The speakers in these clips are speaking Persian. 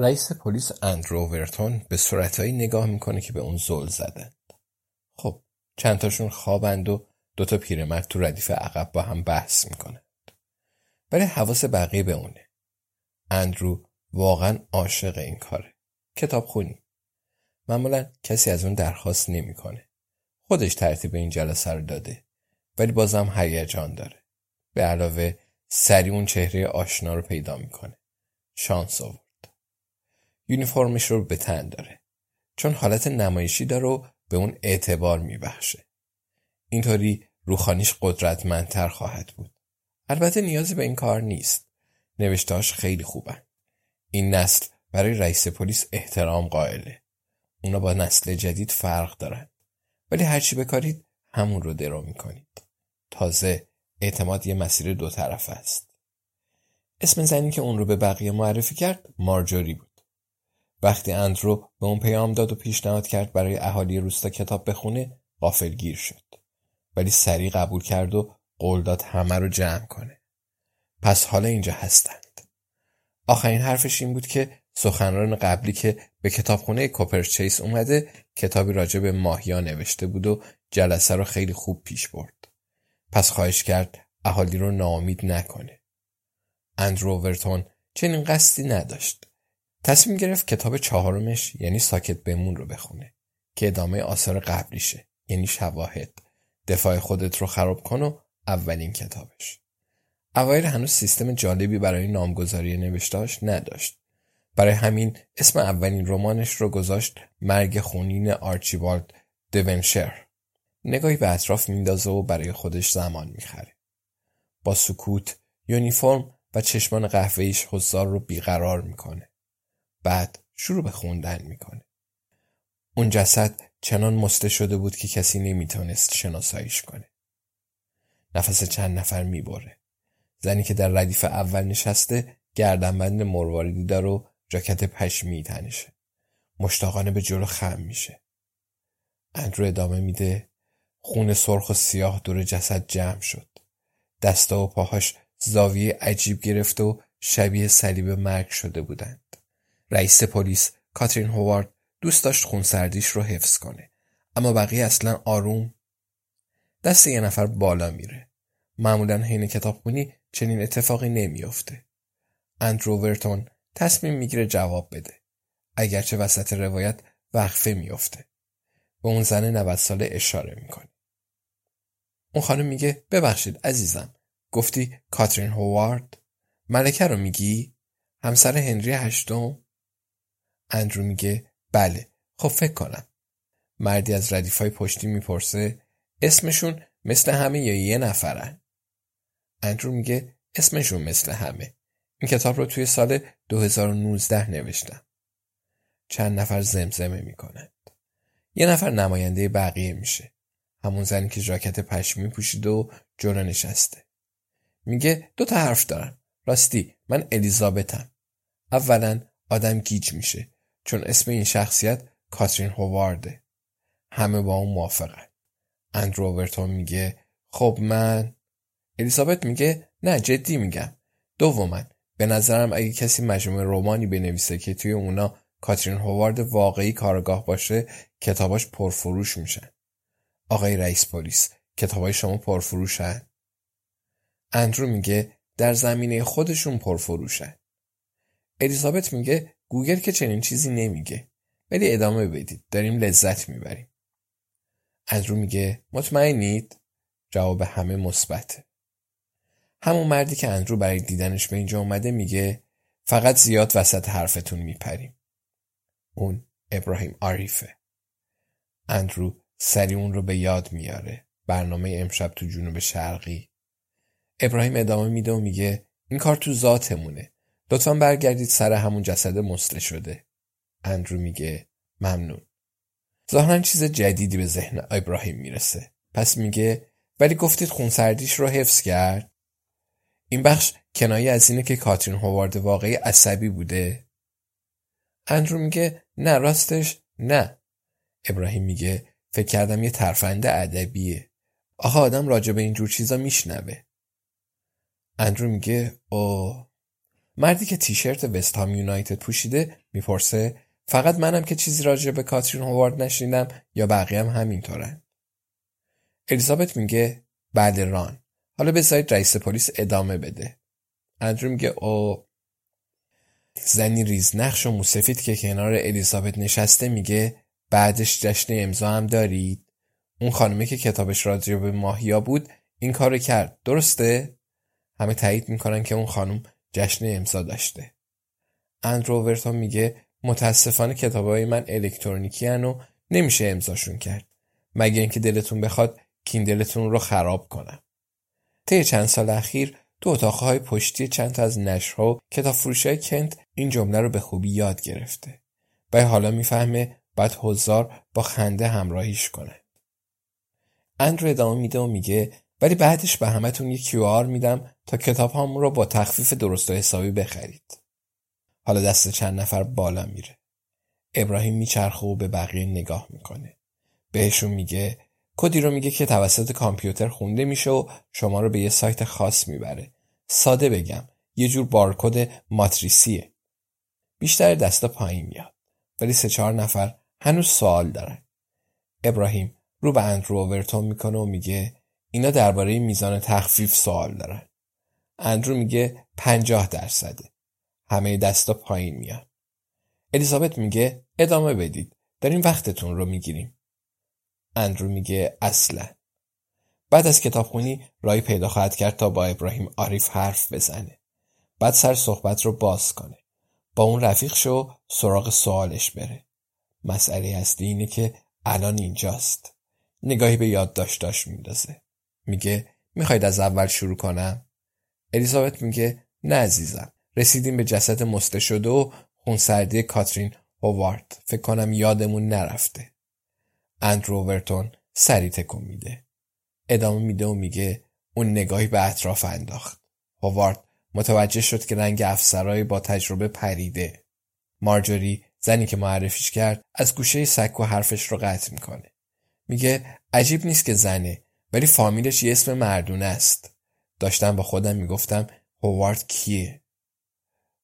رئیس پلیس اندرو ورتون به صورتهایی نگاه می‌کنه که به اون زل زدن. خب چند تاشون خوابند و دوتا پیرمرد تو ردیف عقب با هم بحث می‌کنند. ولی حواس بقیه به اونه. اندرو واقعا عاشق این کاره. کتاب خونی. معمولا کسی از اون درخواست نمی‌کنه. خودش ترتیب این جلسه رو داده. ولی بازم هیجان داره. به علاوه سری اون چهره آشنا رو پیدا می‌کنه. شانس آورد. یونیفرمش رو به تن داره. چون حالت نمایشی داره و به اون اعتبار میبخشه. اینطوری روخانیش قدرتمندتر خواهد بود. البته نیازی به این کار نیست. نوشتاش خیلی خوبن. این نسل برای رئیس پلیس احترام قائله. اونا با نسل جدید فرق دارن. ولی هرچی بکارید همون رو درو می‌کنید. تازه اعتماد یه مسیر دو طرف است. اسم زنی که اون رو به بقیه معرفی کرد مارجوری بود. وقتی اندرو به اون پیام داد و پیشنهاد کرد برای اهالی روستا کتاب بخونه غافلگیر شد. ولی سریع قبول کرد و قول داد همه رو جمع کنه. پس حالا اینجا هستند. آخرین حرفش این بود که سخنران قبلی که به کتابخونه کوپرچیس اومده کتابی راجع به ماهیا نوشته بود و جلسه رو خیلی خوب پیش برد. پس خواهش کرد اهالی رو ناامید نکنه. اندرو ورتون چنین قصدی نداشت. تصمیم گرفت کتاب چهارمش یعنی ساکت بمون رو بخونه که ادامه آثار قبلیشه یعنی شواهد دفاع خودت رو خراب کن و اولین کتابش. اوایل هنوز سیستم جالبی برای نامگذاری نوشتاش نداشت. برای همین اسم اولین رمانش رو گذاشت مرگ خونین آرچیبالد دونشر. نگاهی به اطراف میندازه و برای خودش زمان می‌خره. با سکوت، یونیفرم و چشمان قهوه‌ایش حضار رو بیقرار می‌کنه. بعد شروع به خوندن می‌کنه. اون جسد چنان مسته شده بود که کسی نمی‌تونست شناساییش کنه. نفس چند نفر می‌بره. زنی که در ردیف اول نشسته گردنبند مرواریدی داره و جاکت پشمی تنشه. مشتاقانه به جلو خم میشه. اندرو ادامه میده خون سرخ و سیاه دور جسد جمع شد. دستا و پاهاش زاویه عجیب گرفته و شبیه صلیب مرگ شده بودند. رئیس پلیس کاترین هوارد دوست داشت خونسردیش رو حفظ کنه. اما بقیه اصلا آروم دست یه نفر بالا میره. معمولا حین کتابخونی چنین اتفاقی نمیافته. اندرو ورتون تصمیم می‌گیره جواب بده. اگرچه وسط روایت وقفه میافته. به اون زن 90 ساله اشاره می‌کنه. اون خانم میگه ببخشید عزیزم. گفتی کاترین هوارد؟ ملکه رو میگی؟ همسر هنری هشتم؟ اندرو میگه بله. خب فکر کنم. مردی از ردیفای پشتی می‌پرسه اسمشون مثل همه یا یه نفرن؟ اندرو میگه اسمشون مثل همه. این کتاب رو توی سال 2019 نوشتم. چند نفر زمزمه می‌کنند. یه نفر نماینده بقیه میشه. همون زنی که ژاکت پشمی پوشیده و جلو نشسته. میگه دو تا حرف دارم. راستی من الیزابتم اولا آدم گیج میشه چون اسم این شخصیت کاترین هوارده همه با اون موافقن. اندرو اوورتون میگه خب من. الیزابت میگه نه جدی میگم. دوما به نظرم اگه کسی مجموعه رومانی بنویسه که توی اونا کاترین هوارد واقعی کارگاه باشه کتاباش پرفروش میشن. آقای رئیس پلیس کتابای شما پرفروشن؟ اندرو میگه در زمینه خودشون پرفروشن. الیزابت میگه گوگل که چنین چیزی نمیگه. ولی ادامه بدید. داریم لذت می‌بریم. اندرو میگه مطمئنید؟ جواب همه مثبته. همون مردی که اندرو برای دیدنش به اینجا اومده میگه فقط زیاد وسط حرفتون میپریم. اون ابراهیم آریفه اندرو سری اون رو به یاد میاره. برنامه امشب تو جنوب شرقی. ابراهیم ادامه میده و میگه این کار تو ذاتمونه. لطفا برگردید سر همون جسد مسله شده. اندرو میگه ممنون. ظاهرا چیز جدیدی به ذهن ابراهیم می‌رسه. پس میگه ولی گفتید خونسردیش رو حفظ کرد؟ این بخش کنایه از اینه که کاترین هوارد واقعی عصبی بوده. اندرو میگه نه راستش نه. ابراهیم میگه فکر کردم یه ترفنده ادبیه. آها آدم راجع به اینجور چیزا میشنوه. اندرو میگه او مردی که تیشرت وست هام یونایتد پوشیده می‌پرسه فقط منم که چیزی راجع به کاترین هوارد نشنیدم یا بقیه هم همینطورن الیزابت میگه بعد ران. حالا بذارید رئیس پلیس ادامه بده. اندرو میگه او زنی ریزنقش و موسفید که کنار الیزابت نشسته میگه بعدش جشن امضا هم دارید. اون خانمه که کتابش راجع به ماهیا بود این کارو کرد. درسته؟ همه تایید می‌کنن که اون خانم جشن امضا داشته. اندرو میگه متاسفانه کتابای من الکترونیکی و نمیشه امضاشون کرد. مگه اینکه دلتون بخواد کیندلتون رو خراب کنم. طی چند سال اخیر تو اتاقهای پشتی چند تا از نشرها و کتاب فروشای کنت این جمله رو به خوبی یاد گرفته. و حالا می‌فهمه باید حضار با خنده همراهیش کنه. اندرو ادامه میده و میگه ولی بعدش به همتون یه کیو آر میدم تا کتاب رو با تخفیف درست و حسابی بخرید. حالا دست چند نفر بالا میره. ابراهیم میچرخه و به بقیه نگاه می‌کنه. بهشون میگه کدی رو میگه که توسط کامپیوتر خونده میشه و شما رو به یه سایت خاص می‌بره. ساده بگم یه جور بارکد ماتریسیه. بیشتر دستا پایین میاد. ولی سه چهار نفر هنوز سوال دارن. ابراهیم رو به اندرو اوورتون می‌کنه و میگه اینا درباره میزان تخفیف سوال دارن. اندرو میگه پنجاه درصده. همه دستا پایین میاد. الیزابت میگه ادامه بدید. داریم وقتتون رو می‌گیریم. اندرو میگه اصلا. بعد از کتابخونی رای پیدا خواهد کرد تا با ابراهیم عارف حرف بزنه. بعد سر صحبت رو باز کنه. با اون رفیق شو سراغ سوالش بره. مسئله اصلی اینه که الان اینجاست. نگاهی به یادداشتاش میندازه. میگه می‌خواید از اول شروع کنم؟ الیزابت میگه نه عزیزم. رسیدیم به جسد مسته شده و خونسردی کاترین هوارد. فکر کنم یادمون نرفته. اندرو ورتون سری تکون میده. ادامه میده و میگه اون نگاهی به اطراف انداخت. هوارد متوجه شد که رنگ افسرای با تجربه پریده. مارجوری زنی که معرفیش کرد از گوشه سک و حرفش رو قطع می‌کنه. میگه عجیب نیست که زنه ولی فامیلش یه اسم مردونه است. داشتم با خودم می‌گفتم هوارد کیه؟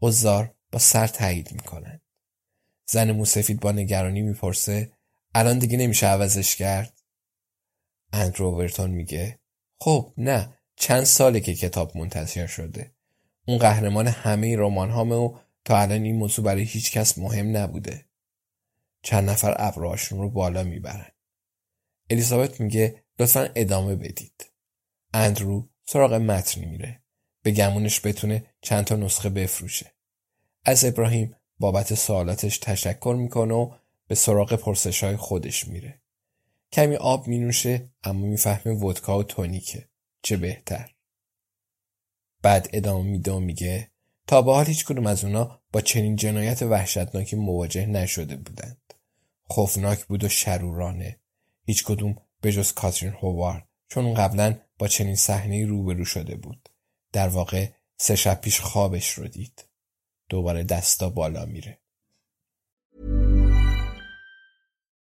حضار با سر تایید می‌کنن. زن موسفید با نگرانی می‌پرسه الان دیگه نمیشه عوضش کرد؟ اندرو ورتون میگه خب نه چند ساله که کتاب منتشر شده. اون قهرمان همه رمان هامه و تا الان این موضوع برای هیچ کس مهم نبوده. چند نفر ابرهاشون رو بالا می‌برن. الیزابت میگه لطفا ادامه بدید. اندرو سراغ متن میره. به گمونش بتونه چند تا نسخه بفروشه. از ابراهیم بابت سوالاتش تشکر می‌کنه و به سراغ پرسش های خودش میره. کمی آب مینوشه اما می‌فهمه ودکا و تونیکه. چه بهتر. بعد ادامه میده و میگه تا به حال هیچ کدوم از اونا با چنین جنایت وحشتناکی مواجه نشده بودند. خوفناک بود و شرورانه. هیچ کدوم به جز کاترین هووارد چون قبلا با چنین صحنه روبرو شده بود. در واقع سه شب پیش خوابش رو دید دوباره دستا بالا میره